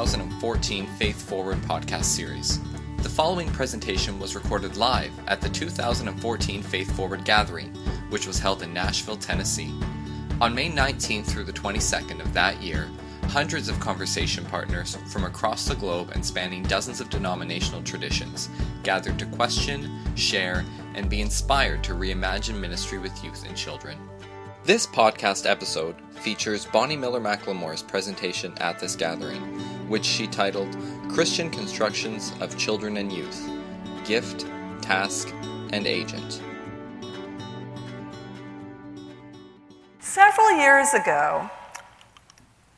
2014 Faith Forward podcast series. The following presentation was recorded live at the 2014 Faith Forward Gathering, which was held in Nashville, Tennessee. On May 19th through the 22nd of that year, hundreds of conversation partners from across the globe and spanning dozens of denominational traditions gathered to question, share, and be inspired to reimagine ministry with youth and children. This podcast episode features Bonnie Miller McLemore's presentation at this gathering, which she titled Christian Constructions of Children and Youth Gift, Task, and Agent. Several years ago,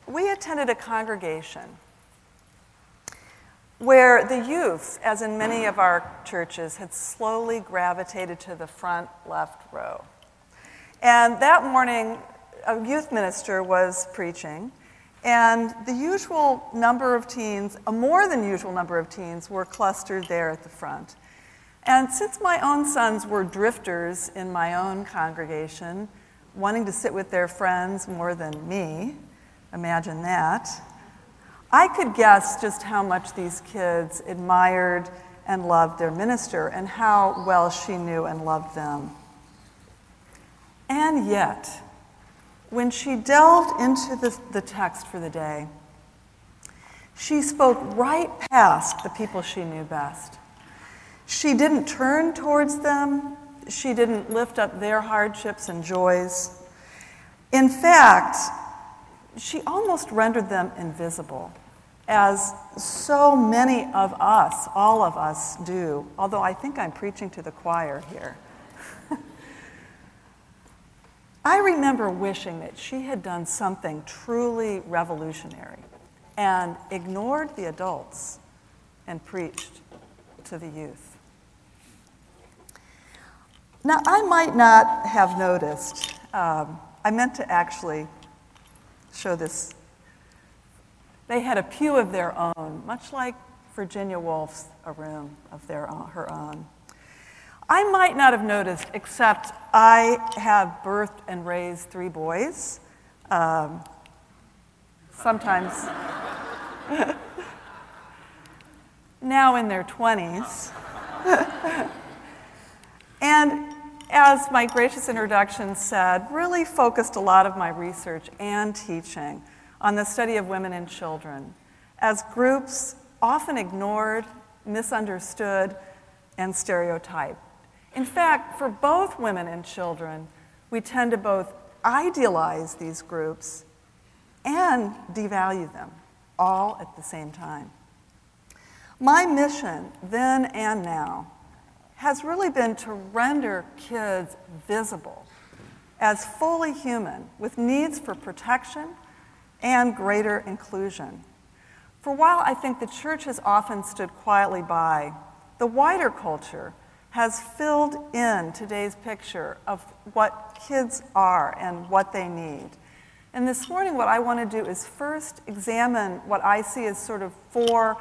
we attended a congregation where the youth, as in many of our churches, had slowly gravitated to the front left row. And that morning, a youth minister was preaching, and the usual number of teens, a more than usual number of teens, were clustered there at the front. And since my own sons were drifters in my own congregation, wanting to sit with their friends more than me, imagine that, I could guess just how much these kids admired and loved their minister and how well she knew and loved them. And yet, when she delved into the, the text for the day, she spoke right past the people she knew best. She didn't turn towards them. She didn't lift up their hardships and joys. In fact, she almost rendered them invisible, as so many of us, all of us, do, although I think I'm preaching to the choir here. I remember wishing that she had done something truly revolutionary and ignored the adults and preached to the youth. Now, I might not have noticed, um, I meant to actually show this. They had a pew of their own, much like Virginia Woolf's A Room of their own, her own. I might not have noticed, except I have birthed and raised three boys. Um, sometimes now in their 20s. and as my gracious introduction said, really focused a lot of my research and teaching on the study of women and children as groups often ignored, misunderstood, and stereotyped. In fact, for both women and children, we tend to both idealize these groups and devalue them all at the same time. My mission, then and now, has really been to render kids visible as fully human with needs for protection and greater inclusion. For while I think the church has often stood quietly by, the wider culture has filled in today's picture of what kids are and what they need. And this morning, what I want to do is first examine what I see as sort of four,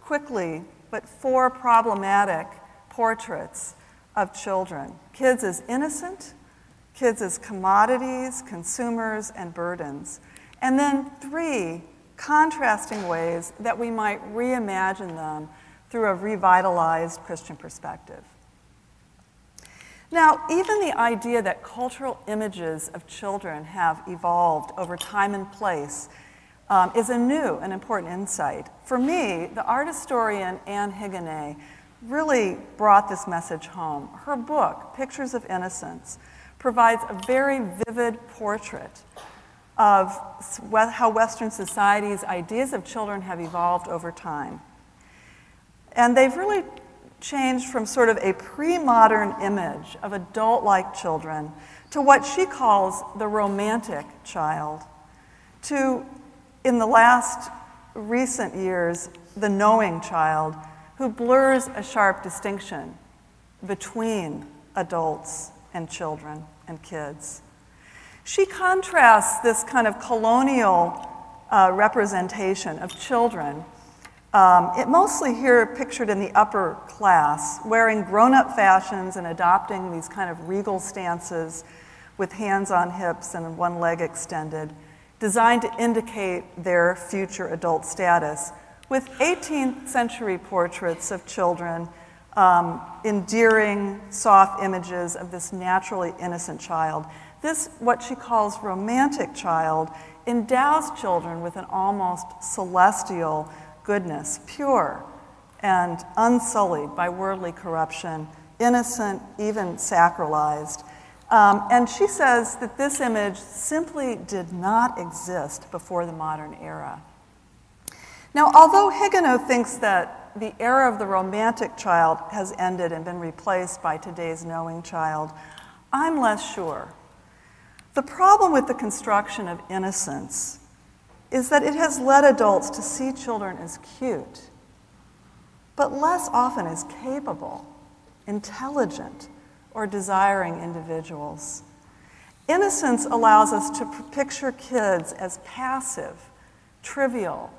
quickly, but four problematic portraits of children kids as innocent, kids as commodities, consumers, and burdens. And then three contrasting ways that we might reimagine them through a revitalized Christian perspective. Now, even the idea that cultural images of children have evolved over time and place um, is a new and important insight. For me, the art historian Anne Higonnet really brought this message home. Her book, Pictures of Innocence, provides a very vivid portrait of how Western society's ideas of children have evolved over time. And they've really changed from sort of a pre modern image of adult like children to what she calls the romantic child, to, in the last recent years, the knowing child who blurs a sharp distinction between adults and children and kids. She contrasts this kind of colonial uh, representation of children um, it mostly here pictured in the upper class, wearing grown up fashions and adopting these kind of regal stances with hands on hips and one leg extended, designed to indicate their future adult status, with 18th century portraits of children, um, endearing, soft images of this naturally innocent child. This, what she calls romantic child, endows children with an almost celestial goodness, pure and unsullied by worldly corruption, innocent, even sacralized. Um, and she says that this image simply did not exist before the modern era. Now, although Higonnet thinks that the era of the romantic child has ended and been replaced by today's knowing child, I'm less sure. The problem with the construction of innocence is that it has led adults to see children as cute, but less often as capable, intelligent, or desiring individuals. Innocence allows us to picture kids as passive, trivial,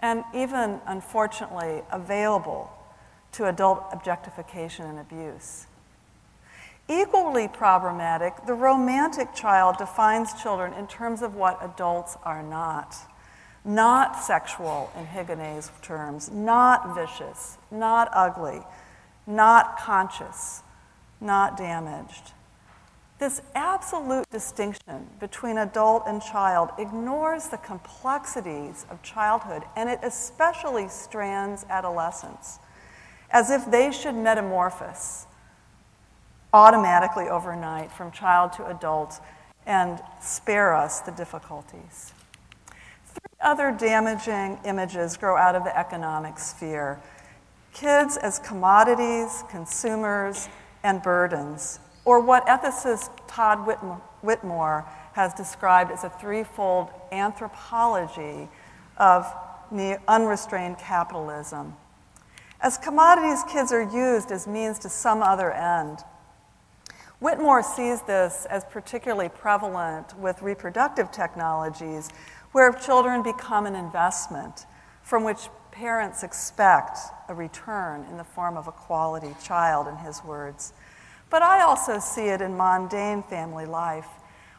and even, unfortunately, available to adult objectification and abuse. Equally problematic, the romantic child defines children in terms of what adults are not. Not sexual in Higonnet's terms, not vicious, not ugly, not conscious, not damaged. This absolute distinction between adult and child ignores the complexities of childhood, and it especially strands adolescence, as if they should metamorphose automatically overnight from child to adult and spare us the difficulties. Three other damaging images grow out of the economic sphere kids as commodities, consumers, and burdens, or what ethicist Todd Whitmore has described as a threefold anthropology of unrestrained capitalism. As commodities, kids are used as means to some other end. Whitmore sees this as particularly prevalent with reproductive technologies, where children become an investment from which parents expect a return in the form of a quality child, in his words. But I also see it in mundane family life.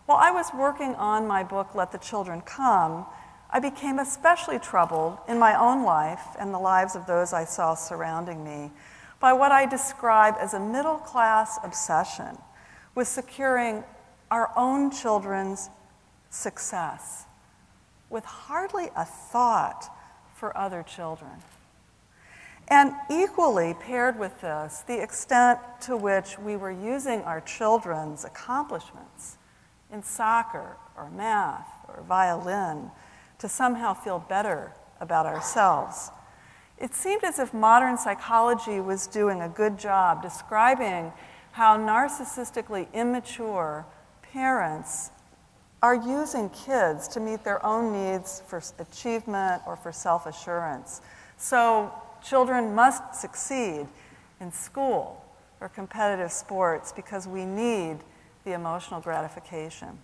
While I was working on my book, Let the Children Come, I became especially troubled in my own life and the lives of those I saw surrounding me by what I describe as a middle class obsession with securing our own children's success with hardly a thought for other children. And equally paired with this, the extent to which we were using our children's accomplishments in soccer or math or violin to somehow feel better about ourselves. It seemed as if modern psychology was doing a good job describing how narcissistically immature parents are using kids to meet their own needs for achievement or for self assurance. So, children must succeed in school or competitive sports because we need the emotional gratification.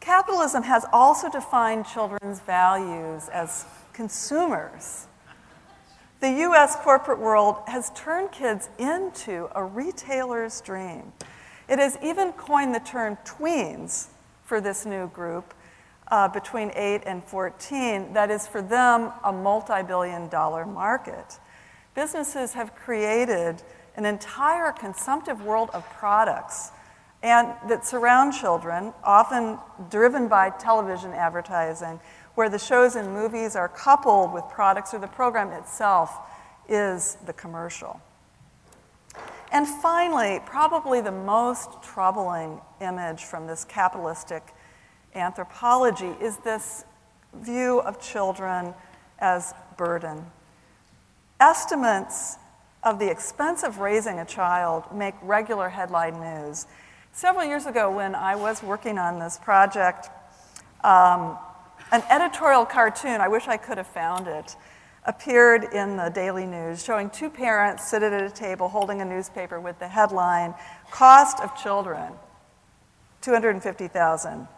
Capitalism has also defined children's values as consumers the US corporate world has turned kids into a retailer's dream. It has even coined the term tweens for this new group uh, between 8 and 14, that is for them a multi billion dollar market. Businesses have created an entire consumptive world of products and that surround children, often driven by television advertising, where the shows and movies are coupled with products or the program itself is the commercial. And finally, probably the most troubling image from this capitalistic anthropology is this view of children as burden. Estimates of the expense of raising a child make regular headline news. Several years ago, when I was working on this project, um, an editorial cartoon, I wish I could have found it, appeared in the Daily News showing two parents seated at a table holding a newspaper with the headline Cost of Children 250,000.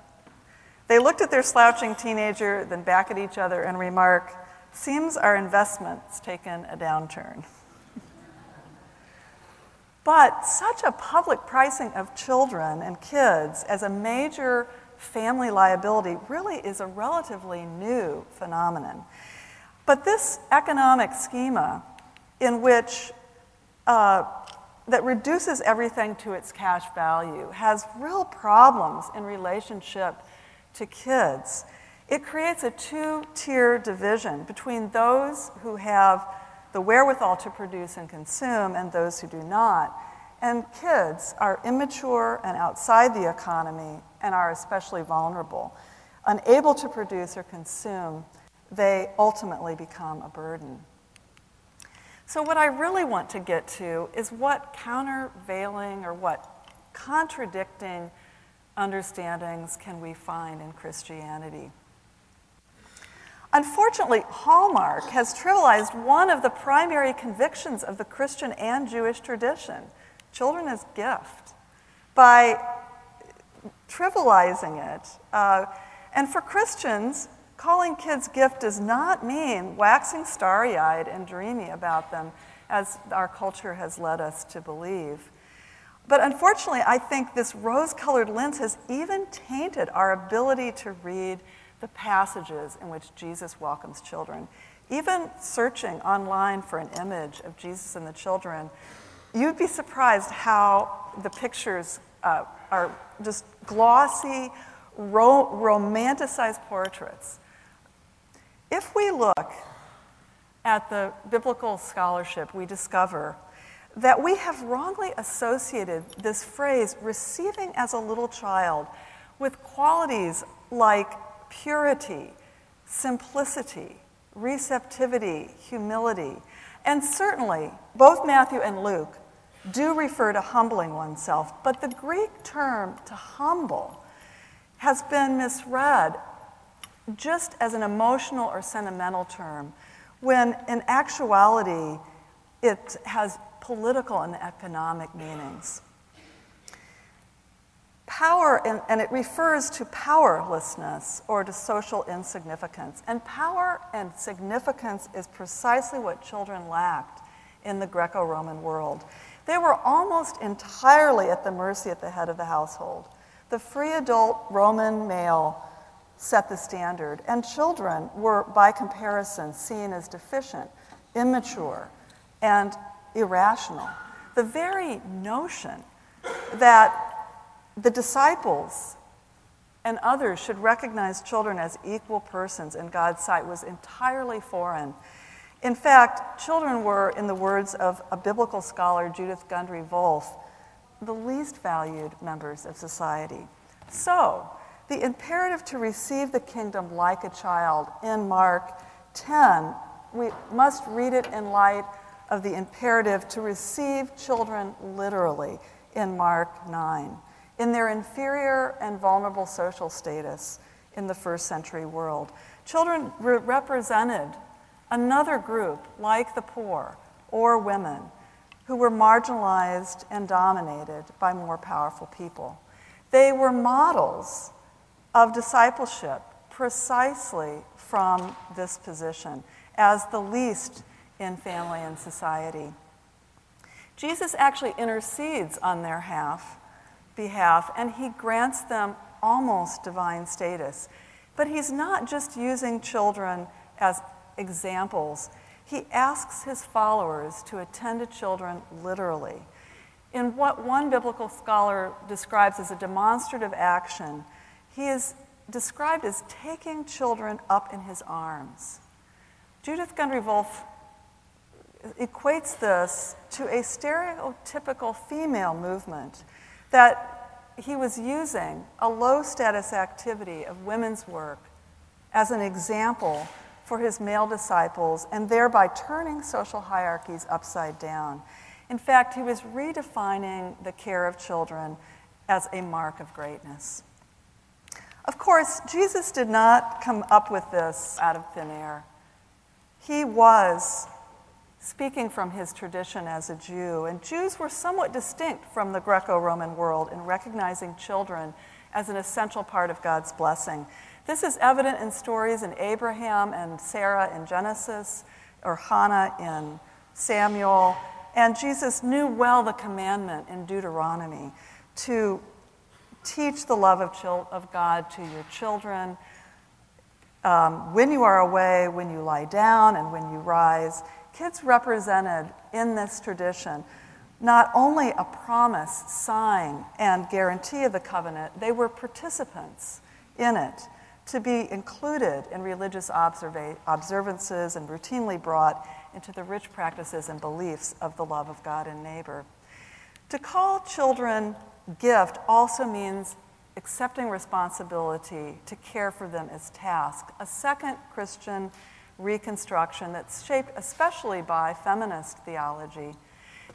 They looked at their slouching teenager, then back at each other and remark, Seems our investment's taken a downturn. but such a public pricing of children and kids as a major family liability really is a relatively new phenomenon. But this economic schema, in which uh, that reduces everything to its cash value, has real problems in relationship to kids. It creates a two tier division between those who have the wherewithal to produce and consume and those who do not. And kids are immature and outside the economy and are especially vulnerable. Unable to produce or consume, they ultimately become a burden. So, what I really want to get to is what countervailing or what contradicting understandings can we find in Christianity. Unfortunately, Hallmark has trivialized one of the primary convictions of the Christian and Jewish tradition children as gift by trivializing it. Uh, and for Christians, calling kids gift does not mean waxing starry eyed and dreamy about them, as our culture has led us to believe. But unfortunately, I think this rose colored lens has even tainted our ability to read the passages in which Jesus welcomes children. Even searching online for an image of Jesus and the children, you'd be surprised how the pictures uh, are just glossy, ro- romanticized portraits. If we look at the biblical scholarship, we discover that we have wrongly associated this phrase, receiving as a little child, with qualities like purity, simplicity, receptivity, humility. And certainly, both Matthew and Luke do refer to humbling oneself, but the Greek term to humble has been misread just as an emotional or sentimental term, when in actuality it has political and economic meanings. Power, and, and, it refers to powerlessness or to social insignificance. And power and significance is precisely what children lacked in the Greco Roman world. They were almost entirely at the mercy at the head of the household. The free adult Roman male set the standard, and children were, by comparison, seen as deficient, immature, and irrational. The very notion that the disciples and others should recognize children as equal persons in God's sight was entirely foreign. In fact, children were, in the words of a biblical scholar, Judith Gundry Volf, the least valued members of society. So, the imperative to receive the kingdom like a child in Mark 10, we must read it in light of the imperative to receive children literally in Mark 9, in their inferior and vulnerable social status in the first century world. Children re- represented another group like the poor or women who were marginalized and dominated by more powerful people. They were models of discipleship precisely from this position as the least in family and society. Jesus actually intercedes on their half, behalf, and he grants them almost divine status. But he's not just using children as examples, he asks his followers to attend to children literally. In what one biblical scholar describes as a demonstrative action, he is described as taking children up in his arms. Judith Gundry Volf equates this to a stereotypical female movement that he was using a low status activity of women's work as an example for his male disciples and thereby turning social hierarchies upside down. In fact, he was redefining the care of children as a mark of greatness. Of course, Jesus did not come up with this out of thin air. He was speaking from his tradition as a Jew. And Jews were somewhat distinct from the Greco Roman world in recognizing children as an essential part of God's blessing. This is evident in stories in Abraham and Sarah in Genesis, or Hannah in Samuel. And Jesus knew well the commandment in Deuteronomy to teach the love of, chil- of God to your children. Um, when you are away, when you lie down, and when you rise, kids represented in this tradition not only a promise, sign, and guarantee of the covenant, they were participants in it to be included in religious observa- observances and routinely brought into the rich practices and beliefs of the love of God and neighbor. To call children gift also means accepting responsibility to care for them as task, a second Christian reconstruction that's shaped especially by feminist theology.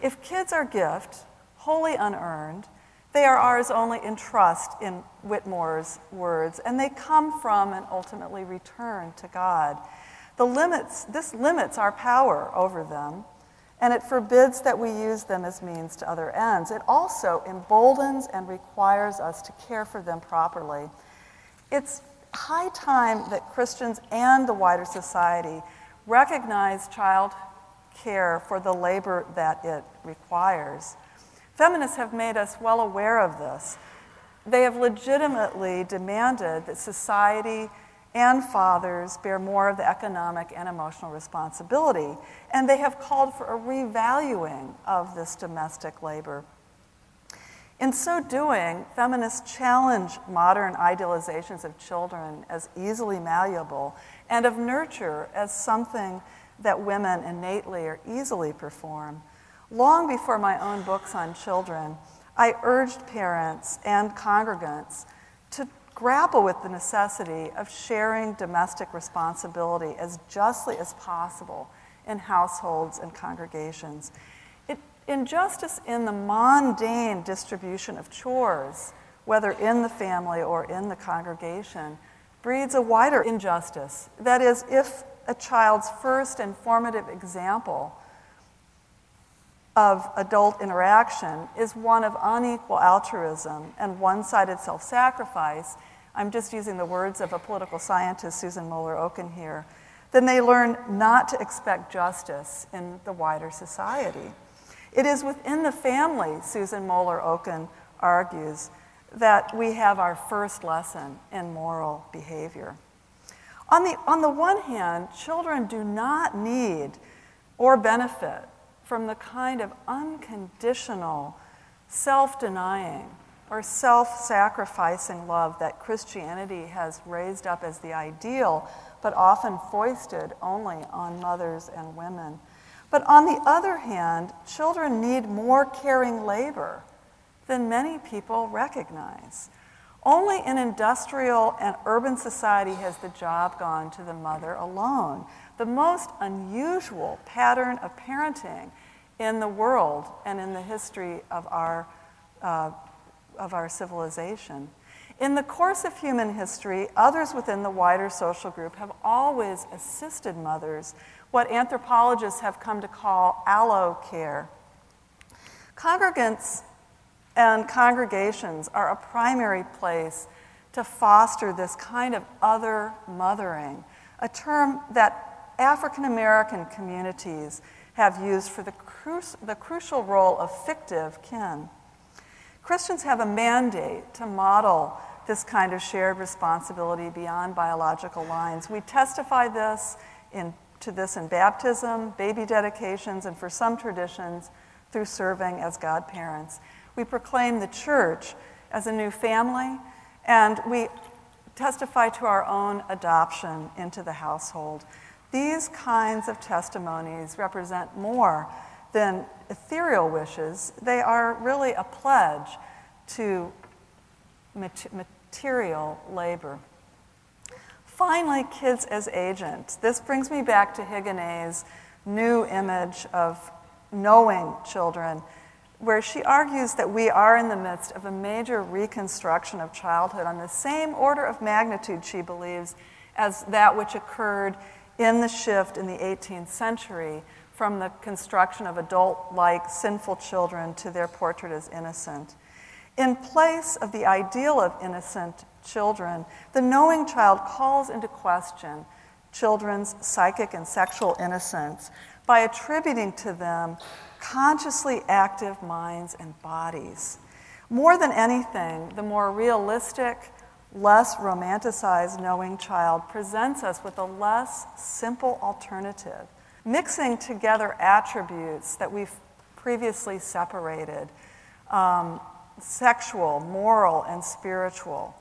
If kids are gift, wholly unearned, they are ours only in trust, in Whitmore's words, and they come from and ultimately return to God. The limits, this limits our power over them, and it forbids that we use them as means to other ends. It also emboldens and requires us to care for them properly. It's high time that Christians and the wider society recognize child care for the labor that it requires. Feminists have made us well aware of this. They have legitimately demanded that society and fathers bear more of the economic and emotional responsibility, and they have called for a revaluing of this domestic labor. In so doing, feminists challenge modern idealizations of children as easily malleable and of nurture as something that women innately or easily perform. Long before my own books on children, I urged parents and congregants to grapple with the necessity of sharing domestic responsibility as justly as possible in households and congregations. It, injustice in the mundane distribution of chores, whether in the family or in the congregation, breeds a wider injustice. That is, if a child's first and formative example of adult interaction is one of unequal altruism and one sided self sacrifice, I'm just using the words of a political scientist, Susan Moller Okin, here, then they learn not to expect justice in the wider society. It is within the family, Susan Moller Okin argues, that we have our first lesson in moral behavior. On the, on the one hand, children do not need or benefit from the kind of unconditional, self denying, or self sacrificing love that Christianity has raised up as the ideal, but often foisted only on mothers and women. But on the other hand, children need more caring labor than many people recognize. Only in industrial and urban society has the job gone to the mother alone. The most unusual pattern of parenting in the world and in the history of our, uh, of our civilization. In the course of human history, others within the wider social group have always assisted mothers, what anthropologists have come to call allo care. Congregants and congregations are a primary place to foster this kind of other mothering, a term that African American communities have used for the, cru- the crucial role of fictive kin. Christians have a mandate to model this kind of shared responsibility beyond biological lines. We testify this in, to this in baptism, baby dedications, and for some traditions, through serving as godparents. We proclaim the church as a new family, and we testify to our own adoption into the household. These kinds of testimonies represent more than ethereal wishes, they are really a pledge to material labor. Finally, kids as agents. This brings me back to Higonnet's new image of knowing children, where she argues that we are in the midst of a major reconstruction of childhood on the same order of magnitude, she believes, as that which occurred in the shift in the 18th century from the construction of adult like sinful children to their portrait as innocent. In place of the ideal of innocent children, the knowing child calls into question children's psychic and sexual innocence by attributing to them consciously active minds and bodies. More than anything, the more realistic, less romanticized knowing child presents us with a less simple alternative, mixing together attributes that we've previously separated um, sexual, moral, and spiritual.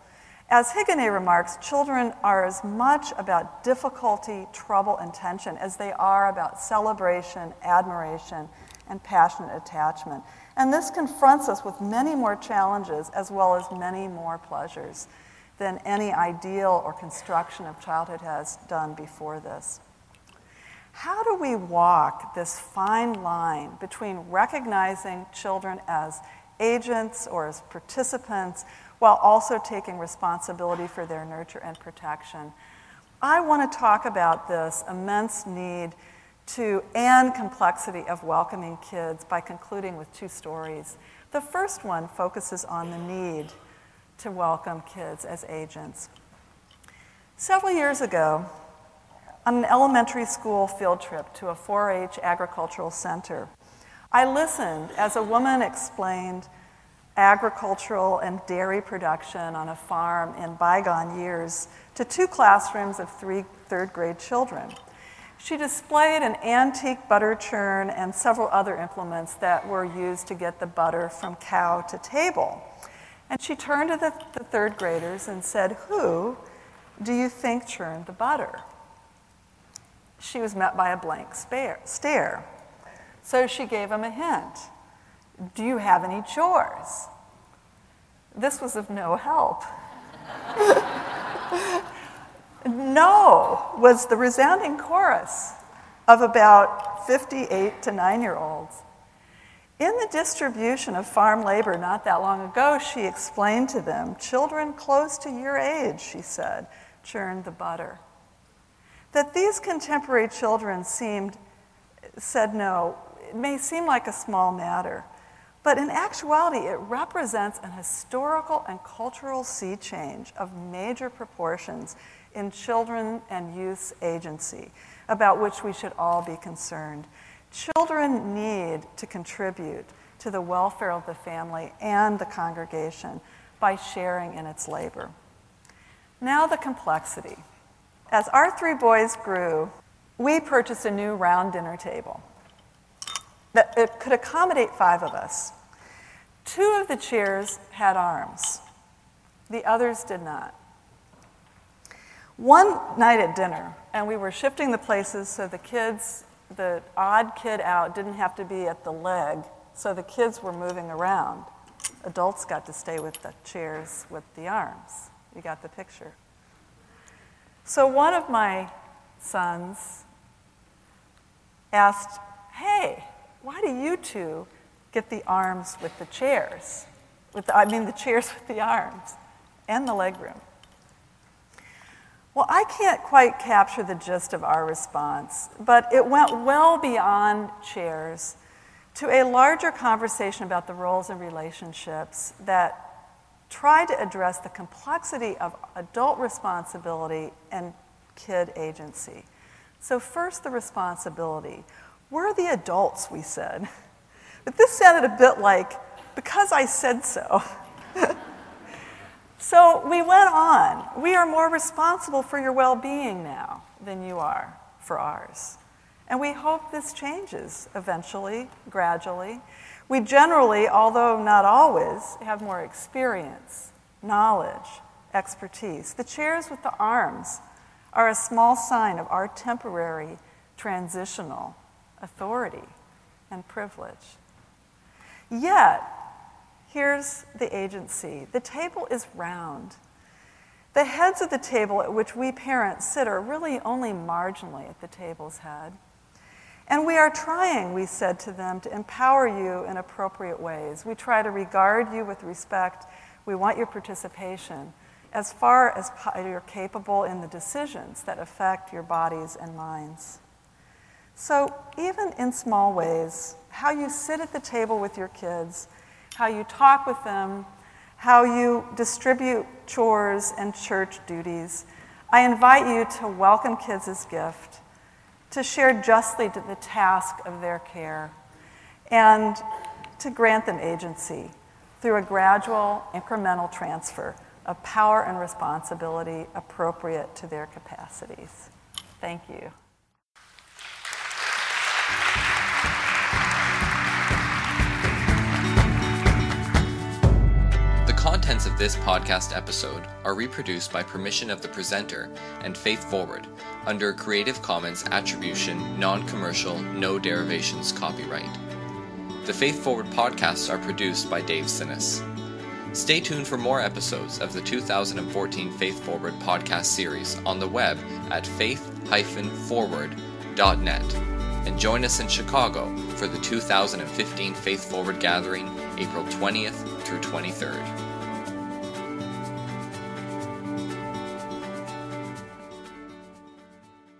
As Higonnet remarks, children are as much about difficulty, trouble, and tension as they are about celebration, admiration, and passionate attachment. And this confronts us with many more challenges as well as many more pleasures than any ideal or construction of childhood has done before this. How do we walk this fine line between recognizing children as agents or as participants while also taking responsibility for their nurture and protection. I want to talk about this immense need to and complexity of welcoming kids by concluding with two stories. The first one focuses on the need to welcome kids as agents. Several years ago, on an elementary school field trip to a 4 H agricultural center, I listened as a woman explained agricultural and dairy production on a farm in bygone years to two classrooms of three third grade children. She displayed an antique butter churn and several other implements that were used to get the butter from cow to table. And she turned to the, the third graders and said, Who do you think churned the butter? She was met by a blank stare. So she gave him a hint. Do you have any chores? This was of no help. no was the resounding chorus of about 58 to 9 year olds. In the distribution of farm labor not that long ago, she explained to them children close to your age, she said, churned the butter. That these contemporary children seemed, said no, it may seem like a small matter, but in actuality, it represents an historical and cultural sea change of major proportions in children and youth's agency, about which we should all be concerned. Children need to contribute to the welfare of the family and the congregation by sharing in its labor. Now, the complexity. As our three boys grew, we purchased a new round dinner table that it could accommodate five of us. Two of the chairs had arms, the others did not. One night at dinner, and we were shifting the places so the kids, the odd kid out, didn't have to be at the leg, so the kids were moving around. Adults got to stay with the chairs with the arms. You got the picture. So one of my sons asked, Hey, why do you two get the arms with the chairs? With the, I mean, the chairs with the arms and the legroom. Well, I can't quite capture the gist of our response, but it went well beyond chairs to a larger conversation about the roles and relationships that try to address the complexity of adult responsibility and kid agency. So, first, the responsibility. We're the adults, we said. But this sounded a bit like, because I said so. so we went on. We are more responsible for your well being now than you are for ours. And we hope this changes eventually, gradually. We generally, although not always, have more experience, knowledge, expertise. The chairs with the arms are a small sign of our temporary, transitional authority and privilege. Yet, here's the agency the table is round. The heads of the table at which we parents sit are really only marginally at the table's head. And we are trying, we said to them, to empower you in appropriate ways. We try to regard you with respect. We want your participation as far as you're capable in the decisions that affect your bodies and minds. So, even in small ways, how you sit at the table with your kids, how you talk with them, how you distribute chores and church duties, I invite you to welcome kids as gift, to share justly the task of their care, and to grant them agency through a gradual, incremental transfer of power and responsibility appropriate to their capacities. Thank you. This podcast episode are reproduced by permission of the presenter and Faith Forward under Creative Commons Attribution, Non Commercial, No Derivations copyright. The Faith Forward podcasts are produced by Dave Sinnis. Stay tuned for more episodes of the 2014 Faith Forward podcast series on the web at faith-forward.net and join us in Chicago for the 2015 Faith Forward Gathering, April 20th through 23rd.